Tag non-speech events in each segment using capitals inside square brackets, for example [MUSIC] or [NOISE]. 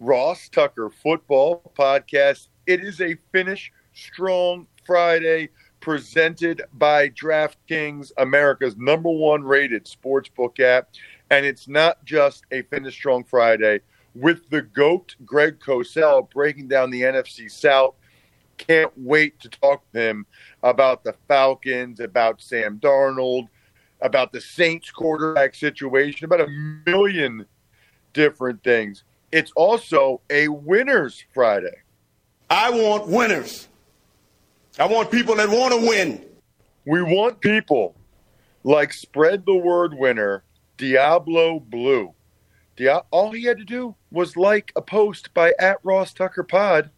Ross Tucker Football Podcast. It is a Finish Strong Friday presented by DraftKings, America's number one rated sportsbook app. And it's not just a Finish Strong Friday with the GOAT, Greg Cosell, breaking down the NFC South. Can't wait to talk to him about the Falcons, about Sam Darnold, about the Saints quarterback situation, about a million different things. It's also a Winners Friday. I want winners. I want people that want to win. We want people like spread the word winner, Diablo Blue. Dia- all he had to do was like a post by at Ross Tucker Pod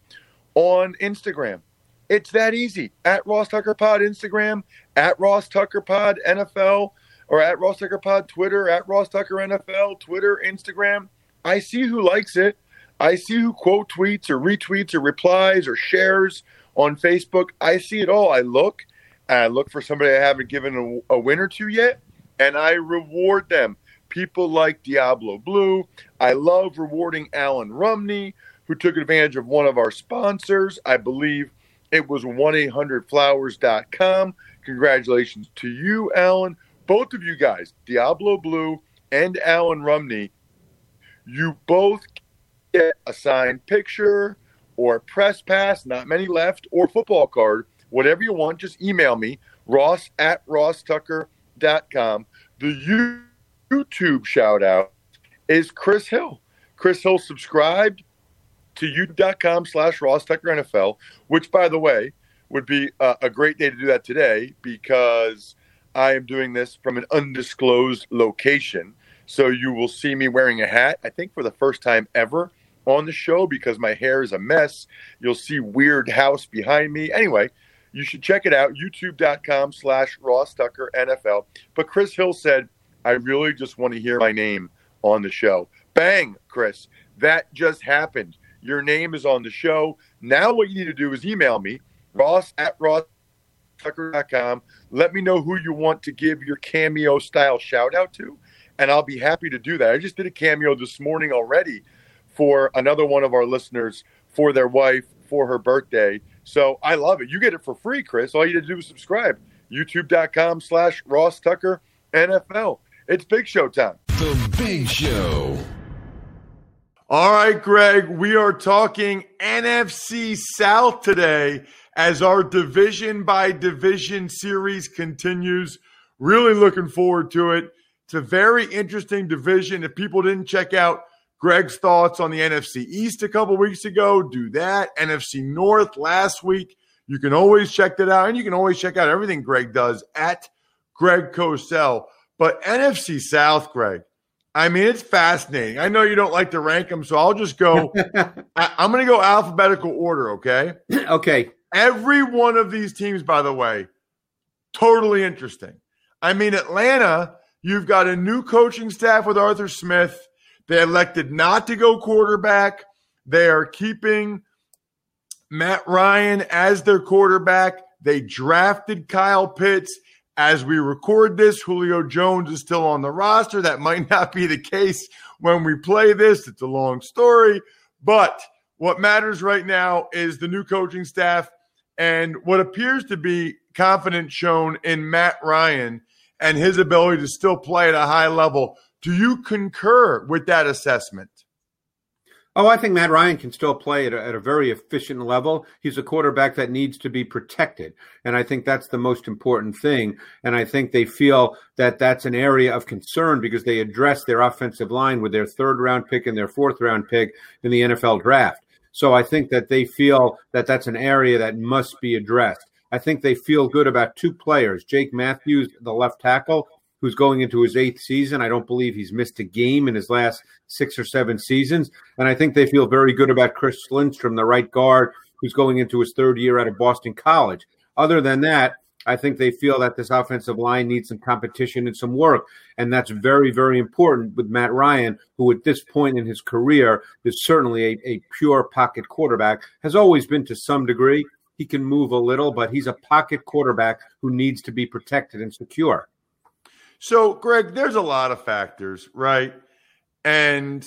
on Instagram. It's that easy. At Ross Tucker Pod Instagram, at Ross Tucker Pod NFL, or at Ross Tucker Pod Twitter, at Ross Tucker NFL, Twitter, Instagram. I see who likes it. I see who quote tweets or retweets or replies or shares on Facebook. I see it all. I look I look for somebody I haven't given a, a win or two yet, and I reward them. People like Diablo Blue. I love rewarding Alan Rumney, who took advantage of one of our sponsors. I believe it was 1 800flowers.com. Congratulations to you, Alan. Both of you guys, Diablo Blue and Alan Rumney, you both get a signed picture or press pass, not many left, or football card, whatever you want. Just email me, ross at rosstucker.com. The YouTube shout out is Chris Hill. Chris Hill subscribed to youtube.com slash Ross Tucker NFL, which, by the way, would be a, a great day to do that today because I am doing this from an undisclosed location. So you will see me wearing a hat, I think for the first time ever on the show because my hair is a mess. You'll see Weird House behind me. Anyway, you should check it out, youtube.com slash Ross Tucker NFL. But Chris Hill said, I really just want to hear my name on the show. Bang, Chris. That just happened. Your name is on the show. Now what you need to do is email me, ross at rosstucker.com. Let me know who you want to give your cameo style shout out to, and I'll be happy to do that. I just did a cameo this morning already for another one of our listeners for their wife for her birthday. So I love it. You get it for free, Chris. All you need to do is subscribe. YouTube.com slash Ross Tucker NFL. It's Big Show time. The Big Show. All right, Greg, we are talking NFC South today as our division by division series continues. Really looking forward to it. It's a very interesting division. If people didn't check out Greg's thoughts on the NFC East a couple weeks ago, do that. NFC North last week. You can always check that out. And you can always check out everything Greg does at Greg Cosell. But NFC South, Greg, I mean, it's fascinating. I know you don't like to rank them, so I'll just go. [LAUGHS] I, I'm going to go alphabetical order, okay? [CLEARS THROAT] okay. Every one of these teams, by the way, totally interesting. I mean, Atlanta, you've got a new coaching staff with Arthur Smith. They elected not to go quarterback. They are keeping Matt Ryan as their quarterback. They drafted Kyle Pitts as we record this, Julio Jones is still on the roster. That might not be the case when we play this. It's a long story. But what matters right now is the new coaching staff and what appears to be confidence shown in Matt Ryan and his ability to still play at a high level. Do you concur with that assessment? Oh, I think Matt Ryan can still play at a, at a, very efficient level. He's a quarterback that needs to be protected. And I think that's the most important thing. And I think they feel that that's an area of concern because they address their offensive line with their third round pick and their fourth round pick in the NFL draft. So I think that they feel that that's an area that must be addressed. I think they feel good about two players, Jake Matthews, the left tackle, who's going into his eighth season. I don't believe he's missed a game in his last six or seven seasons. And I think they feel very good about Chris Lindstrom, the right guard, who's going into his third year out of Boston College. Other than that, I think they feel that this offensive line needs some competition and some work. And that's very, very important with Matt Ryan, who at this point in his career is certainly a, a pure pocket quarterback, has always been to some degree. He can move a little, but he's a pocket quarterback who needs to be protected and secure. So, Greg, there's a lot of factors, right? And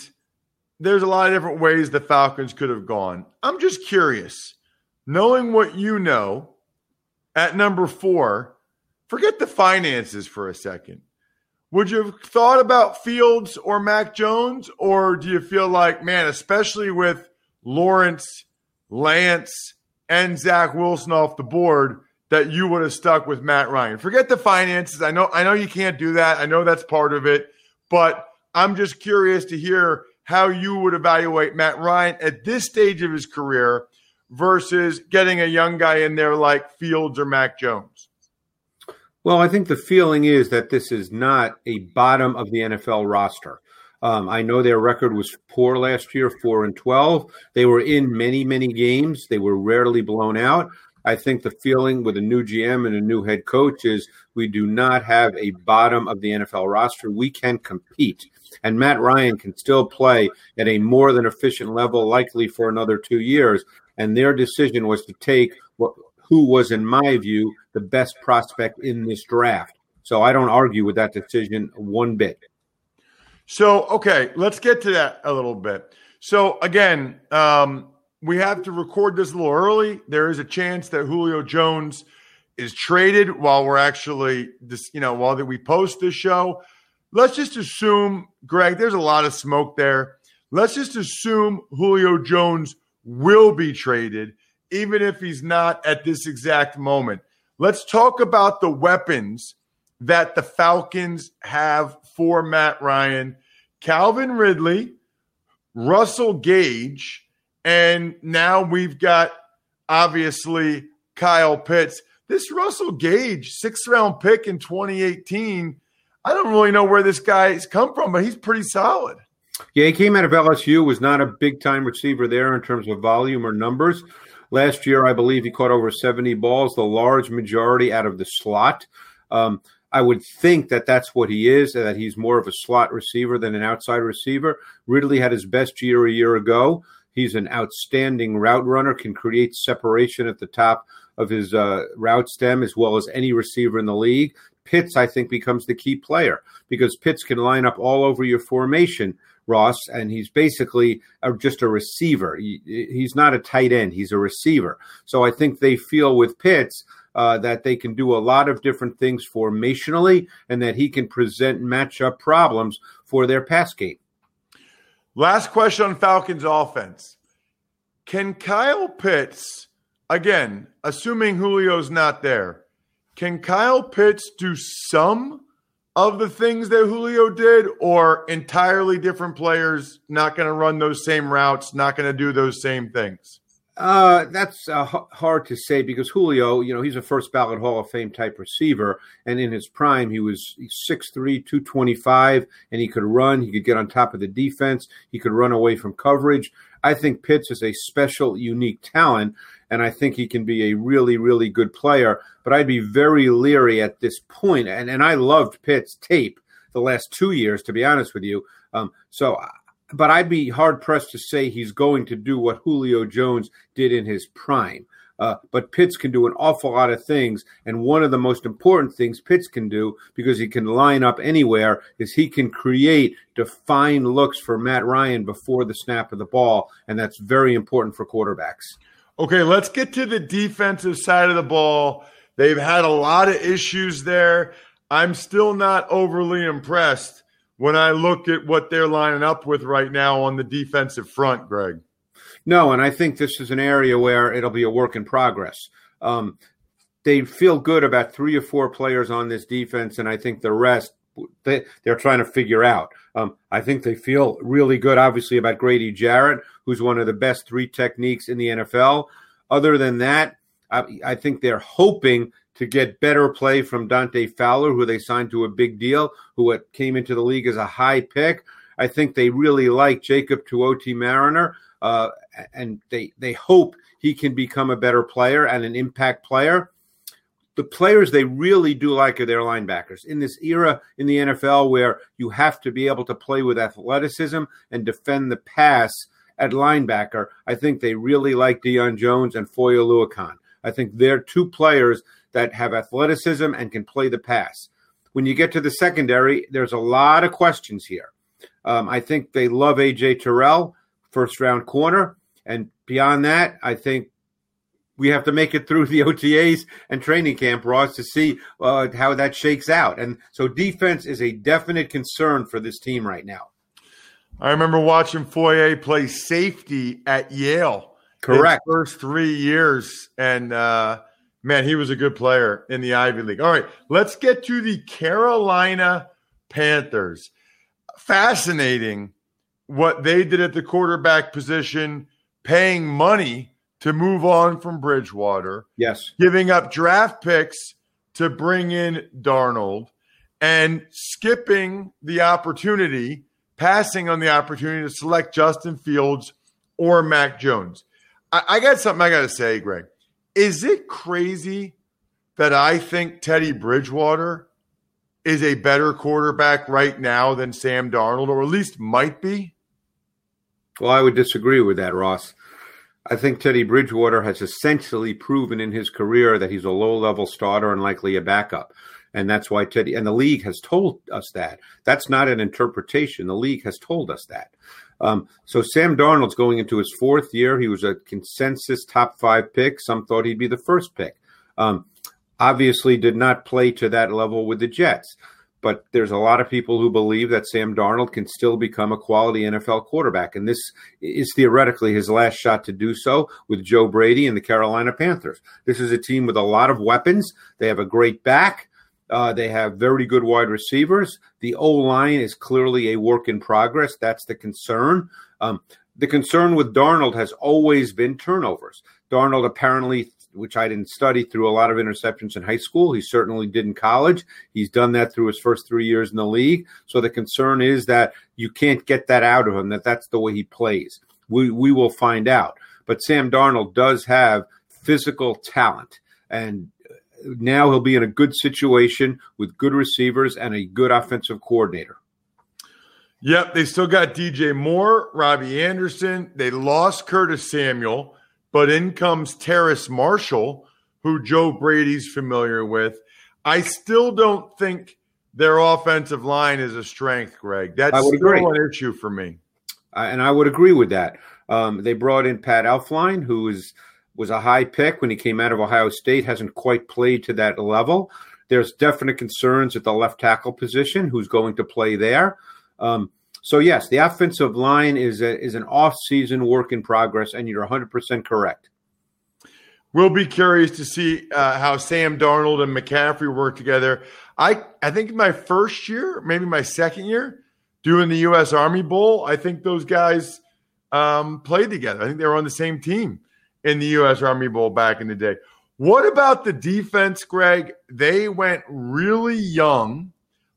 there's a lot of different ways the Falcons could have gone. I'm just curious, knowing what you know at number four, forget the finances for a second. Would you have thought about Fields or Mac Jones? Or do you feel like, man, especially with Lawrence, Lance, and Zach Wilson off the board, that you would have stuck with Matt Ryan. Forget the finances. I know I know you can't do that. I know that's part of it, but I'm just curious to hear how you would evaluate Matt Ryan at this stage of his career versus getting a young guy in there like Fields or Mac Jones. Well, I think the feeling is that this is not a bottom of the NFL roster. Um, I know their record was poor last year, four and twelve. They were in many, many games. They were rarely blown out. I think the feeling with a new GM and a new head coach is we do not have a bottom of the NFL roster. We can compete. And Matt Ryan can still play at a more than efficient level, likely for another two years. And their decision was to take what, who was, in my view, the best prospect in this draft. So I don't argue with that decision one bit. So, okay, let's get to that a little bit. So, again, um, we have to record this a little early. There is a chance that Julio Jones is traded while we're actually this, you know, while that we post this show. Let's just assume, Greg, there's a lot of smoke there. Let's just assume Julio Jones will be traded, even if he's not at this exact moment. Let's talk about the weapons that the Falcons have for Matt Ryan. Calvin Ridley, Russell Gage, and now we've got obviously Kyle Pitts. This Russell Gage, sixth round pick in 2018. I don't really know where this guy's come from, but he's pretty solid. Yeah, he came out of LSU, was not a big time receiver there in terms of volume or numbers. Last year, I believe he caught over 70 balls, the large majority out of the slot. Um, I would think that that's what he is, that he's more of a slot receiver than an outside receiver. Ridley had his best year a year ago. He's an outstanding route runner, can create separation at the top of his uh, route stem as well as any receiver in the league. Pitts, I think, becomes the key player because Pitts can line up all over your formation, Ross, and he's basically a, just a receiver. He, he's not a tight end, he's a receiver. So I think they feel with Pitts uh, that they can do a lot of different things formationally and that he can present matchup problems for their pass game. Last question on Falcons offense. Can Kyle Pitts, again, assuming Julio's not there, can Kyle Pitts do some of the things that Julio did, or entirely different players, not going to run those same routes, not going to do those same things? Uh, that's uh, hard to say because Julio, you know, he's a first ballot Hall of Fame type receiver. And in his prime, he was 6'3, 225, and he could run. He could get on top of the defense. He could run away from coverage. I think Pitts is a special, unique talent, and I think he can be a really, really good player. But I'd be very leery at this point. And, and I loved Pitts' tape the last two years, to be honest with you. Um, so but I'd be hard pressed to say he's going to do what Julio Jones did in his prime. Uh, but Pitts can do an awful lot of things. And one of the most important things Pitts can do, because he can line up anywhere, is he can create defined looks for Matt Ryan before the snap of the ball. And that's very important for quarterbacks. Okay, let's get to the defensive side of the ball. They've had a lot of issues there. I'm still not overly impressed when I look at what they're lining up with right now on the defensive front, Greg. No, and I think this is an area where it'll be a work in progress. Um, they feel good about three or four players on this defense, and I think the rest they, they're trying to figure out. Um, I think they feel really good, obviously, about Grady Jarrett, who's one of the best three techniques in the NFL. Other than that, I, I think they're hoping to get better play from Dante Fowler, who they signed to a big deal, who came into the league as a high pick. I think they really like Jacob Tuioti Mariner uh, and they they hope he can become a better player and an impact player. The players they really do like are their linebackers. In this era in the NFL where you have to be able to play with athleticism and defend the pass at linebacker, I think they really like Deion Jones and Foye Oluokun. I think they're two players that have athleticism and can play the pass. When you get to the secondary, there's a lot of questions here. Um, I think they love AJ Terrell first round corner. And beyond that, I think we have to make it through [LAUGHS] the OTAs and training camp, Ross, to see uh, how that shakes out. And so defense is a definite concern for this team right now. I remember watching Foye play safety at Yale. Correct. first three years. And uh, man, he was a good player in the Ivy League. All right, let's get to the Carolina Panthers. Fascinating what they did at the quarterback position, paying money to move on from Bridgewater. Yes. Giving up draft picks to bring in Darnold and skipping the opportunity, passing on the opportunity to select Justin Fields or Mac Jones. I, I got something I got to say, Greg. Is it crazy that I think Teddy Bridgewater is a better quarterback right now than Sam Darnold, or at least might be? Well, I would disagree with that, Ross. I think Teddy Bridgewater has essentially proven in his career that he's a low level starter and likely a backup. And that's why Teddy and the league has told us that. That's not an interpretation. The league has told us that. Um, so Sam Darnold's going into his fourth year. He was a consensus top five pick. Some thought he'd be the first pick. Um, obviously, did not play to that level with the Jets but there's a lot of people who believe that Sam Darnold can still become a quality NFL quarterback. And this is theoretically his last shot to do so with Joe Brady and the Carolina Panthers. This is a team with a lot of weapons. They have a great back. Uh, they have very good wide receivers. The O line is clearly a work in progress. That's the concern. Um, the concern with Darnold has always been turnovers. Darnold apparently which I didn't study through a lot of interceptions in high school. He certainly did in college. He's done that through his first three years in the league. So the concern is that you can't get that out of him, that that's the way he plays. We, we will find out. But Sam Darnold does have physical talent. And now he'll be in a good situation with good receivers and a good offensive coordinator. Yep, they still got DJ Moore, Robbie Anderson. They lost Curtis Samuel. But in comes Terrace Marshall, who Joe Brady's familiar with. I still don't think their offensive line is a strength, Greg. That's still agree. an issue for me. and I would agree with that. Um, they brought in Pat Elflein, who is was a high pick when he came out of Ohio State, hasn't quite played to that level. There's definite concerns at the left tackle position, who's going to play there. Um, so yes, the offensive line is a, is an off-season work in progress, and you're 100 percent correct. We'll be curious to see uh, how Sam Darnold and McCaffrey work together. I I think my first year, maybe my second year, doing the U.S. Army Bowl, I think those guys um, played together. I think they were on the same team in the U.S. Army Bowl back in the day. What about the defense, Greg? They went really young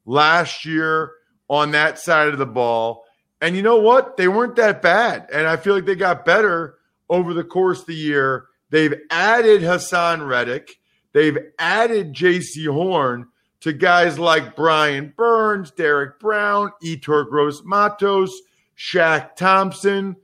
last year on that side of the ball. And you know what? They weren't that bad. And I feel like they got better over the course of the year. They've added Haason Reddick. They've added Jaycee Horn to guys like Brian Burns, Derrick Brown, Yetur Gross Matos, Shaq Thompson.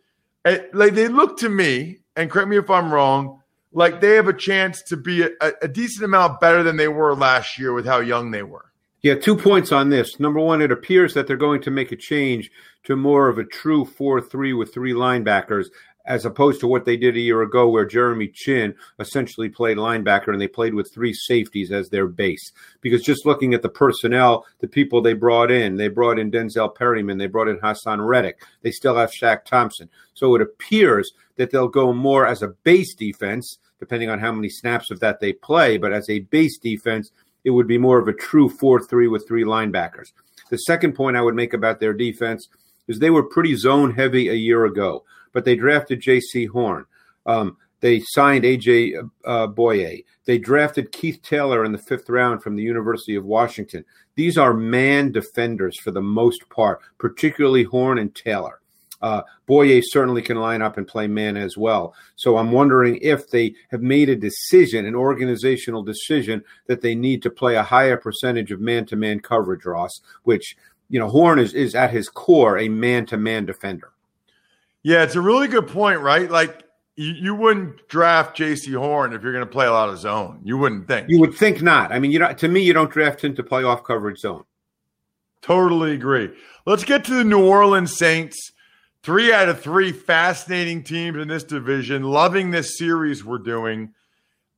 like they look to me, and correct me if I'm wrong, like they have a chance to be a, a decent amount better than they were last year with how young they were. Yeah, two points on this. Number one, it appears that they're going to make a change to more of a true 4 3 with three linebackers as opposed to what they did a year ago, where Jeremy Chinn essentially played linebacker and they played with three safeties as their base. Because just looking at the personnel, the people they brought in, they brought in Denzel Perryman, they brought in Haason Reddick, they still have Shaq Thompson. So it appears that they'll go more as a base defense, depending on how many snaps of that they play, but as a base defense, it would be more of a true 4 3 with three linebackers. The second point I would make about their defense is they were pretty zone heavy a year ago but they drafted Jaycee Horn. Um, they signed AJ uh, Bouye. They drafted Keith Taylor in the fifth round from the University of Washington. These are man defenders for the most part, particularly Horn and Taylor. Uh, Bouye certainly can line up and play man as well. So I'm wondering if they have made a decision, an organizational decision, that they need to play a higher percentage of man to man coverage, Ross, which, you know, Horn is, is at his core a man to man defender. Yeah, it's a really good point, right? Like you, you wouldn't draft Jaycee Horn if you're going to play a lot of zone. You wouldn't think. You would think not. I mean, you know, to me, you don't draft him to play off coverage zone. Totally agree. Let's get to the New Orleans Saints. Three out of three fascinating teams in this division. Loving this series we're doing.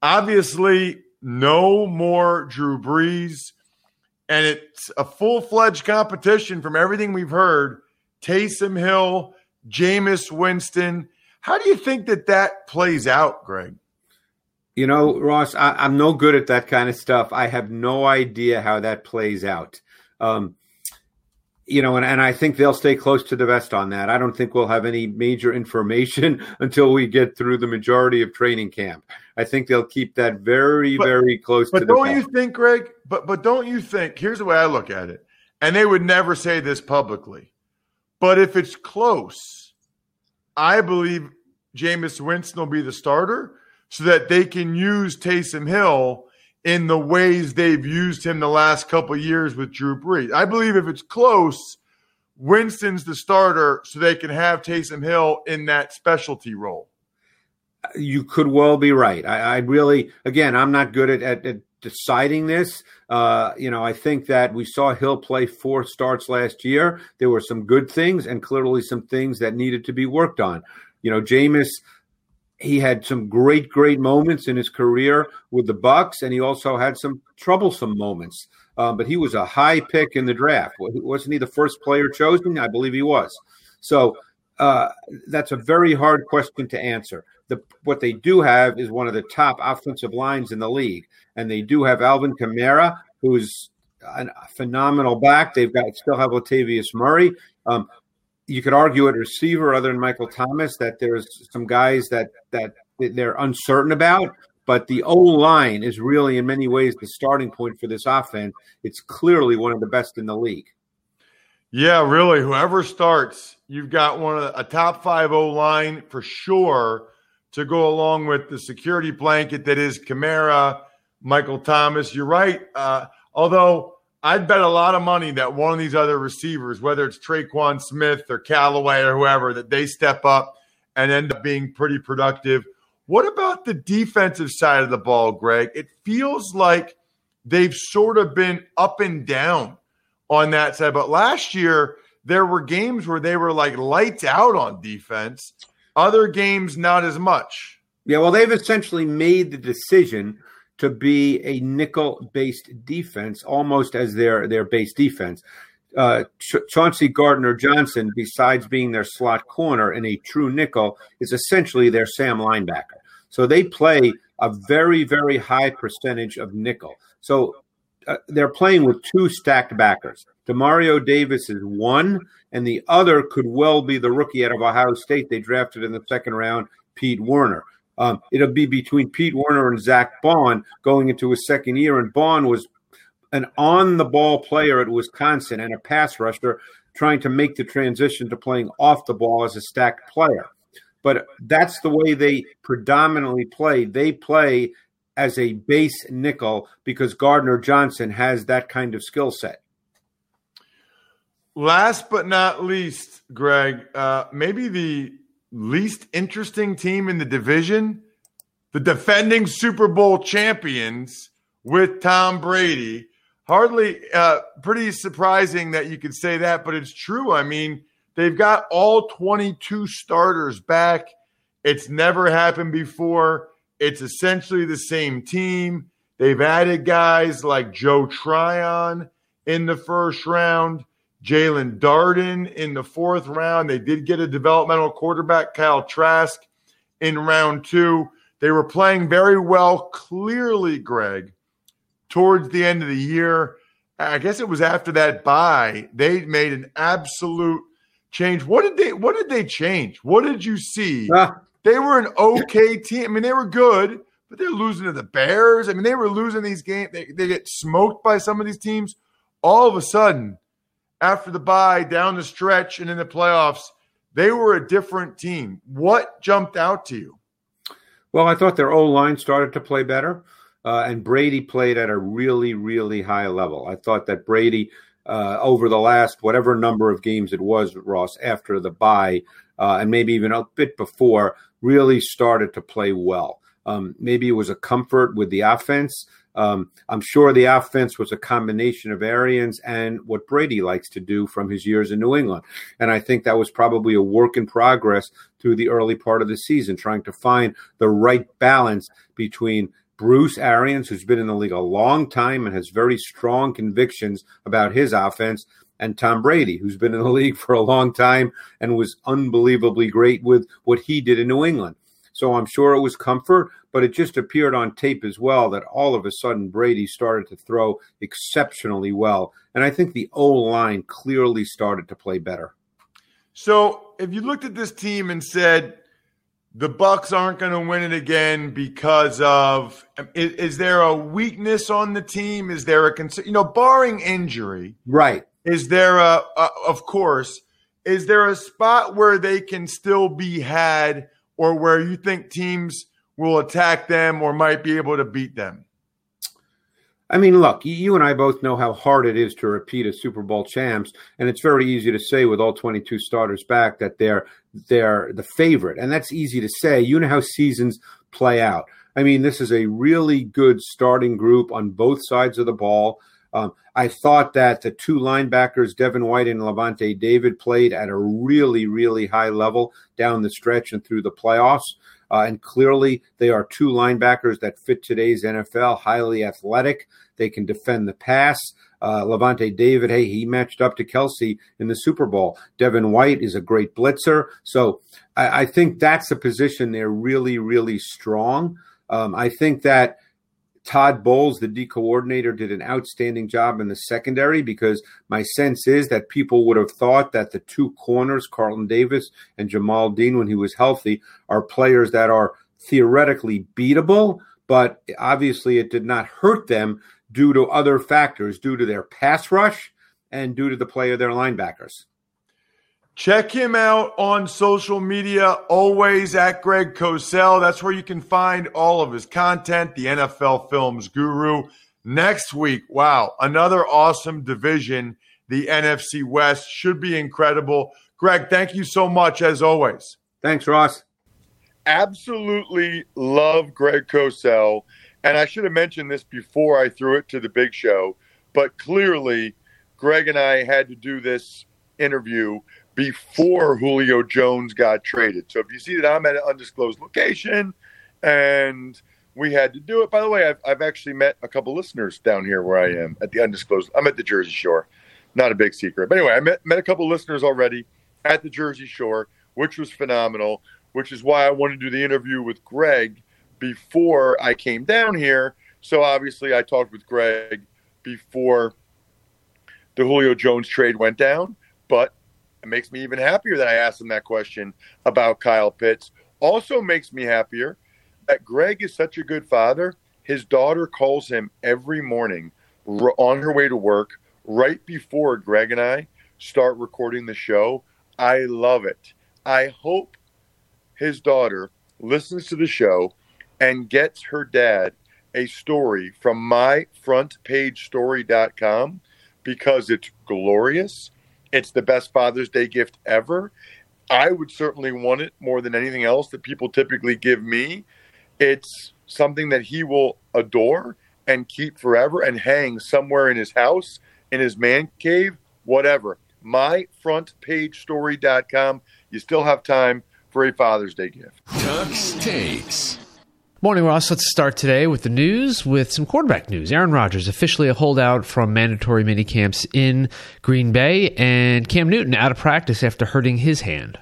Obviously, no more Drew Brees. And it's a full fledged competition from everything we've heard. Taysom Hill Jameis Winston. How do you think that that plays out, Greg? You know, Ross, I, am no good at that kind of stuff. I have no idea how that plays out. Um, you know, and, and I think they'll stay close to the vest on that. I don't think we'll have any major information [LAUGHS] until we get through the majority of training camp. I think they'll keep that very, but, very close but to the But don't you think, Greg? But but don't you think? Here's the way I look at it, and they would never say this publicly. But if it's close, I believe Jameis Winston will be the starter so that they can use Taysom Hill in the ways they've used him the last couple years with Drew Brees. I believe if it's close, Winston's the starter so they can have Taysom Hill in that specialty role. You could well be right. I, I really, again, I'm not good at, at, at deciding this. Uh, you know, I think that we saw Hill play four starts last year. There were some good things and clearly some things that needed to be worked on. You know, Jameis, he had some great, great moments in his career with the Bucs and he also had some troublesome moments. Um, but he was a high pick in the draft. Wasn't he the first player chosen? I believe he was. So uh, that's a very hard question to answer. The, what they do have is one of the top offensive lines in the league, and they do have Alvin Kamara, who's a phenomenal back. They've got still have Latavius Murray. Um, you could argue at receiver, other than Michael Thomas, that there's some guys that that they're uncertain about. But the O line is really, in many ways, the starting point for this offense. It's clearly one of the best in the league. Yeah, really. Whoever starts, you've got one of a top five O line for sure to go along with the security blanket that is Kamara, Michael Thomas. You're right. Uh, although I'd bet a lot of money that one of these other receivers, whether it's Tre'Quan Smith or Callaway or whoever, that they step up and end up being pretty productive. What about the defensive side of the ball, Greg? It feels like they've sort of been up and down on that side. But last year, there were games where they were like lights out on defense, other games, not as much. Yeah, well, they've essentially made the decision to be a nickel based defense almost as their, their base defense. Uh, Ch- Chauncey Gardner Johnson, besides being their slot corner and a true nickel, is essentially their Sam linebacker. So they play a very, very high percentage of nickel. So uh, they're playing with two stacked backers. Demario Davis is one, and the other could well be the rookie out of Ohio State they drafted in the second round, Pete Werner. Um, it'll be between Pete Werner and Zack Baun going into his second year, and Baun was an on-the-ball player at Wisconsin and a pass rusher, trying to make the transition to playing off the ball as a stacked player. But that's the way they predominantly play. They play as a base nickel because Gardner Johnson has that kind of skill set. Last but not least, Greg, uh, maybe the least interesting team in the division, the defending Super Bowl champions with Tom Brady. Hardly uh, pretty surprising that you could say that, but it's true. I mean, they've got all 22 starters back. It's never happened before. It's essentially the same team. They've added guys like Joe Tryon in the first round, Jaelon Darden in the fourth round. They did get a developmental quarterback, Kyle Trask, in round two. They were playing very well, clearly, Greg, towards the end of the year. I guess it was after that bye. they made an absolute change. What did they what did they change? What did you see? Ah. They were an okay team. I mean, they were good, but they're losing to the Bears. I mean, they were losing these games. They, they get smoked by some of these teams. All of a sudden, after the bye, down the stretch, and in the playoffs, they were a different team. What jumped out to you? Well, I thought their O line started to play better, uh, and Brady played at a really, really high level. I thought that Brady, uh, over the last whatever number of games it was, Ross, after the bye, uh, and maybe even a bit before, really started to play well. Um, maybe it was a comfort with the offense. Um, I'm sure the offense was a combination of Arians and what Brady likes to do from his years in New England. And I think that was probably a work in progress through the early part of the season, trying to find the right balance between Bruce Arians, who's been in the league a long time and has very strong convictions about his offense, and Tom Brady, who's been in the [LAUGHS] league for a long time and was unbelievably great with what he did in New England. So I'm sure it was comfort, but it just appeared on tape as well that all of a sudden Brady started to throw exceptionally well. And I think the O line clearly started to play better. So if you looked at this team and said, the Bucs aren't going to win it again because of is, is, there a weakness on the team? Is there a concern? You know, barring injury, right? Is there a, a, of course? Is there a spot where they can still be had or where you think teams will attack them or might be able to beat them? I mean, look, you and I both know how hard it is to repeat as Super Bowl champs, and it's very easy to say with all 22 starters back that they're they're the favorite, and that's easy to say. You know how seasons play out. I mean, this is a really good starting group on both sides of the ball. Um, I thought that the two linebackers, Devin White and Lavonte David, played at a really, really high level down the stretch and through the playoffs. Uh, and clearly, they are two linebackers that fit today's NFL, highly athletic. They can defend the pass. Uh, Lavonte David, hey, he matched up to Kelce in the Super Bowl. Devin White is a great blitzer. So I, I think that's a position they're really, really strong. Um, I think that Todd Bowles, the D coordinator, did an outstanding job in the secondary because my sense is that people would have thought that the two corners, Carlton Davis and Jamel Dean, when he was healthy, are players that are theoretically beatable, but obviously it did not hurt them due to other factors, due to their pass rush and due to the play of their linebackers. Check him out on social media, always at Greg Cosell. That's where you can find all of his content, the NFL Films Guru. Next week, wow, another awesome division. The NFC West should be incredible. Greg, thank you so much as always. Thanks, Ross. Absolutely love Greg Cosell. And I should have mentioned this before I threw it to the big show, but clearly, Greg and I had to do this interview before Julio Jones got traded. So if you see that I'm at an undisclosed location and we had to do it, by the way, I've, I've actually met a couple listeners down here where I am at the undisclosed. I'm at the Jersey Shore, not a big secret. But anyway, I met, met a couple listeners already at the Jersey Shore, which was phenomenal, which is why I wanted to do the interview with Greg before I came down here. So obviously, I talked with Greg before the Julio Jones trade went down. But it makes me even happier that I asked him that question about Kyle Pitts. Also makes me happier that Greg is such a good father. His daughter calls him every morning on her way to work, right before Greg and I start recording the show. I love it. I hope his daughter listens to the show and gets her dad a story from myfrontpagestory.com because it's glorious it's the best Father's Day gift ever. I would certainly want it more than anything else that people typically give me. it's something that he will adore and keep forever and hang somewhere in his house, in his man cave, whatever. MyFrontPageStory.com. You still have time for a Father's Day gift. Tux takes. Morning, Ross. Let's start today with the news with some quarterback news. Aaron Rodgers officially a holdout from mandatory minicamps in Green Bay, and Cam Newton out of practice after hurting his hand.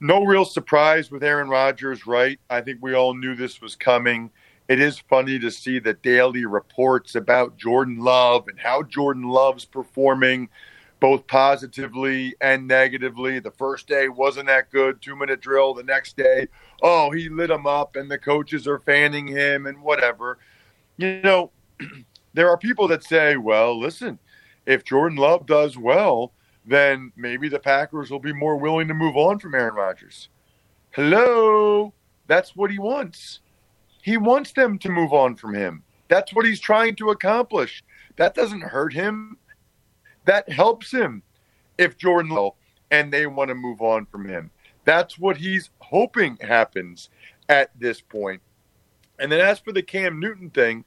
No real surprise with Aaron Rodgers, right? I think we all knew this was coming. It is funny to see the daily reports about Jordan Love and how Jordan Love's performing both positively and negatively. The first day wasn't that good, two minute drill. The next day, oh, he lit him up and the coaches are fanning him and whatever. You know, [CLEARS THROAT] there are people that say, well, listen, if Jordan Love does well, then maybe the Packers will be more willing to move on from Aaron Rodgers. Hello? That's what he wants. He wants them to move on from him. That's what he's trying to accomplish. That doesn't hurt him that helps him if Jordan Love and they want to move on from him. That's what he's hoping happens at this point. And then as for the Cam Newton thing,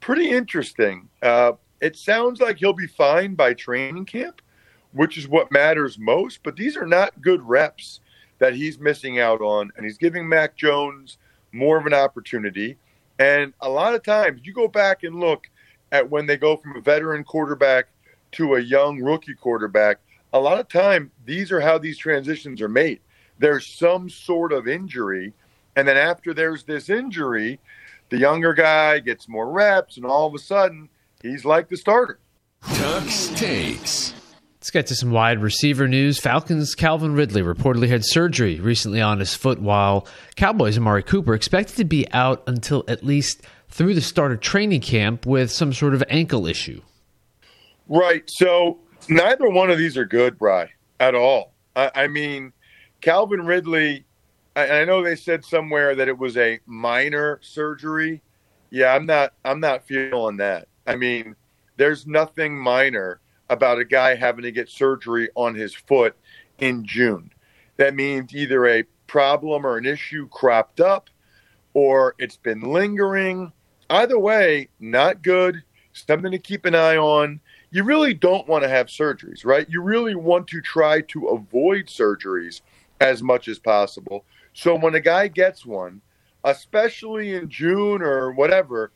pretty interesting. Uh, it sounds like he'll be fine by training camp, which is what matters most. But these are not good reps that he's missing out on, and he's giving Mac Jones more of an opportunity. And a lot of times, you go back and look at when they go from a veteran quarterback to a young rookie quarterback, a lot of time these are how these transitions are made. There's some sort of injury, and then after there's this injury, the younger guy gets more reps, and all of a sudden he's like the starter. Tux takes. Let's get to some wide receiver news. Falcons' Calvin Ridley reportedly had surgery recently on his foot, while Cowboys' Amari Cooper expected to be out until at least through the start of training camp with some sort of ankle issue. Right. So neither one of these are good, Bry, at all. I, I mean, Calvin Ridley, I, I, know they said somewhere that it was a minor surgery. Yeah, I'm not I'm not feeling that. I mean, there's nothing minor about a guy having to get surgery on his foot in June. That means either a problem or an issue cropped up or it's been lingering. Either way, not good. Something to keep an eye on you really don't want to have surgeries, right? You really want to try to avoid surgeries as much as possible. So when a guy gets one, especially in June or whatever,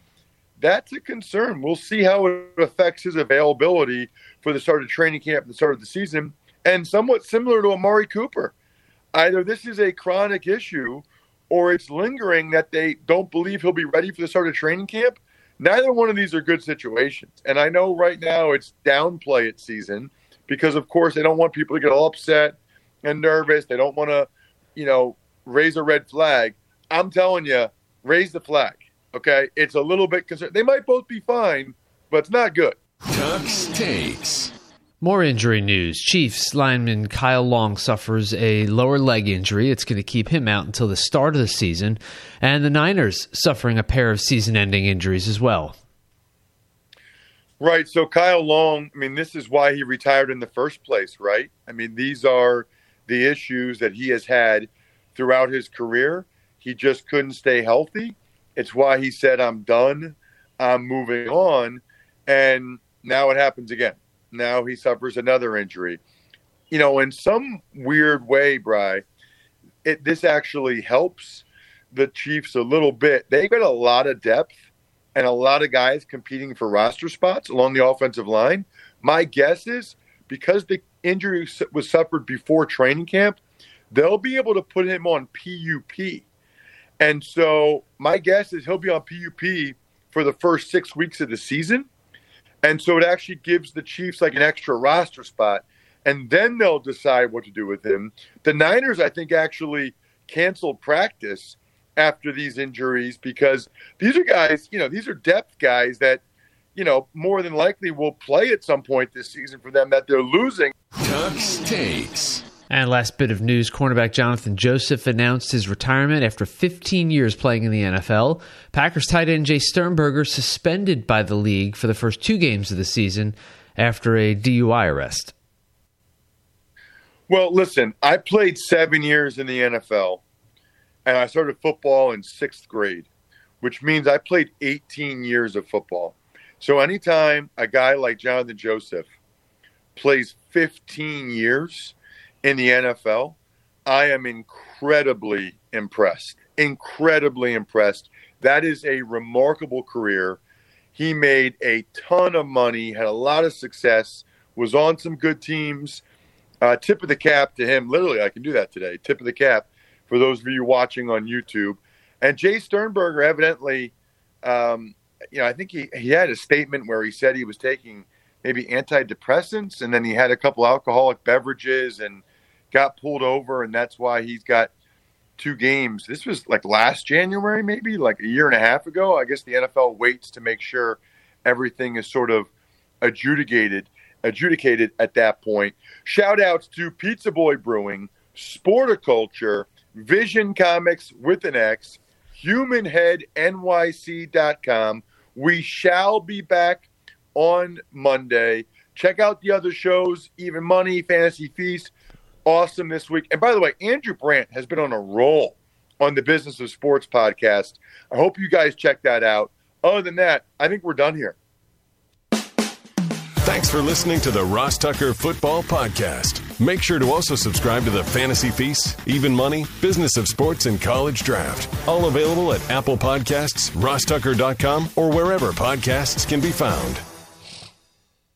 that's a concern. We'll see how it affects his availability for the start of training camp and the start of the season. And somewhat similar to Amari Cooper. Either this is a chronic issue or it's lingering that they don't believe he'll be ready for the start of training camp neither one of these are good situations. And I know right now it's downplay it season because, of course, they don't want people to get all upset and nervous. They don't want to, you know, raise a red flag. I'm telling you, raise the flag. Okay, it's a little bit concerned. They might both be fine, but it's not good. Tux takes. More injury news. Chiefs lineman Kyle Long suffers a lower leg injury. It's going to keep him out until the start of the season. And the Niners suffering a pair of season ending injuries as well. Right. So Kyle Long, I mean, this is why he retired in the first place, right? I mean, these are the issues that he has had throughout his career. He just couldn't stay healthy. It's why he said, I'm done. I'm moving on. And now it happens again now he suffers another injury. You know, in some weird way, Bry, it this actually helps the Chiefs a little bit. They've got a lot of depth and a lot of guys competing for roster spots along the offensive line. My guess is because the injury was suffered before training camp, they'll be able to put him on PUP. And so my guess is he'll be on PUP for the first six weeks of the season. And so it actually gives the Chiefs like an extra roster spot. And then they'll decide what to do with him. The Niners, I think, actually canceled practice after these injuries because these are guys, you know, these are depth guys that, you know, more than likely will play at some point this season for them that they're losing. Tux takes. And last bit of news cornerback Jonathan Joseph announced his retirement after 15 years playing in the NFL. Packers tight end Jace Sternberger suspended by the league for the first two games of the season after a DUI arrest. Well, listen, I played seven years in the NFL, and I started football in sixth grade, which means I played 18 years of football. So anytime a guy like Jonathan Joseph plays 15 years in the NFL, I am incredibly impressed. Incredibly impressed. That is a remarkable career. He made a ton of money, had a lot of success, was on some good teams. Uh, tip of the cap to him. Literally, I can do that today. Tip of the cap for those of you watching on YouTube. And Jace Sternberger evidently, um, you know, I think he, he had a statement where he said he was taking maybe antidepressants and then he had a couple alcoholic beverages and got pulled over. And that's why he's got two games. This was like last January, maybe like a year and a half ago. I guess the NFL waits to make sure everything is sort of adjudicated adjudicated at that point. Shout outs to Pizza Boy Brewing, Sporticulture, Vision Comics with an X, HumanHeadNYC.com. We shall be back on Monday. Check out the other shows, Even Money, Fantasy Feast. Awesome this week. And by the way, Andrew Brandt has been on a roll on the Business of Sports podcast. I hope you guys check that out. Other than that, I think we're done here. Thanks for listening to the Ross Tucker Football Podcast. Make sure to also subscribe to the Fantasy Feast, Even Money, Business of Sports, and College Draft. All available at Apple Podcasts, rosstucker.com, or wherever podcasts can be found.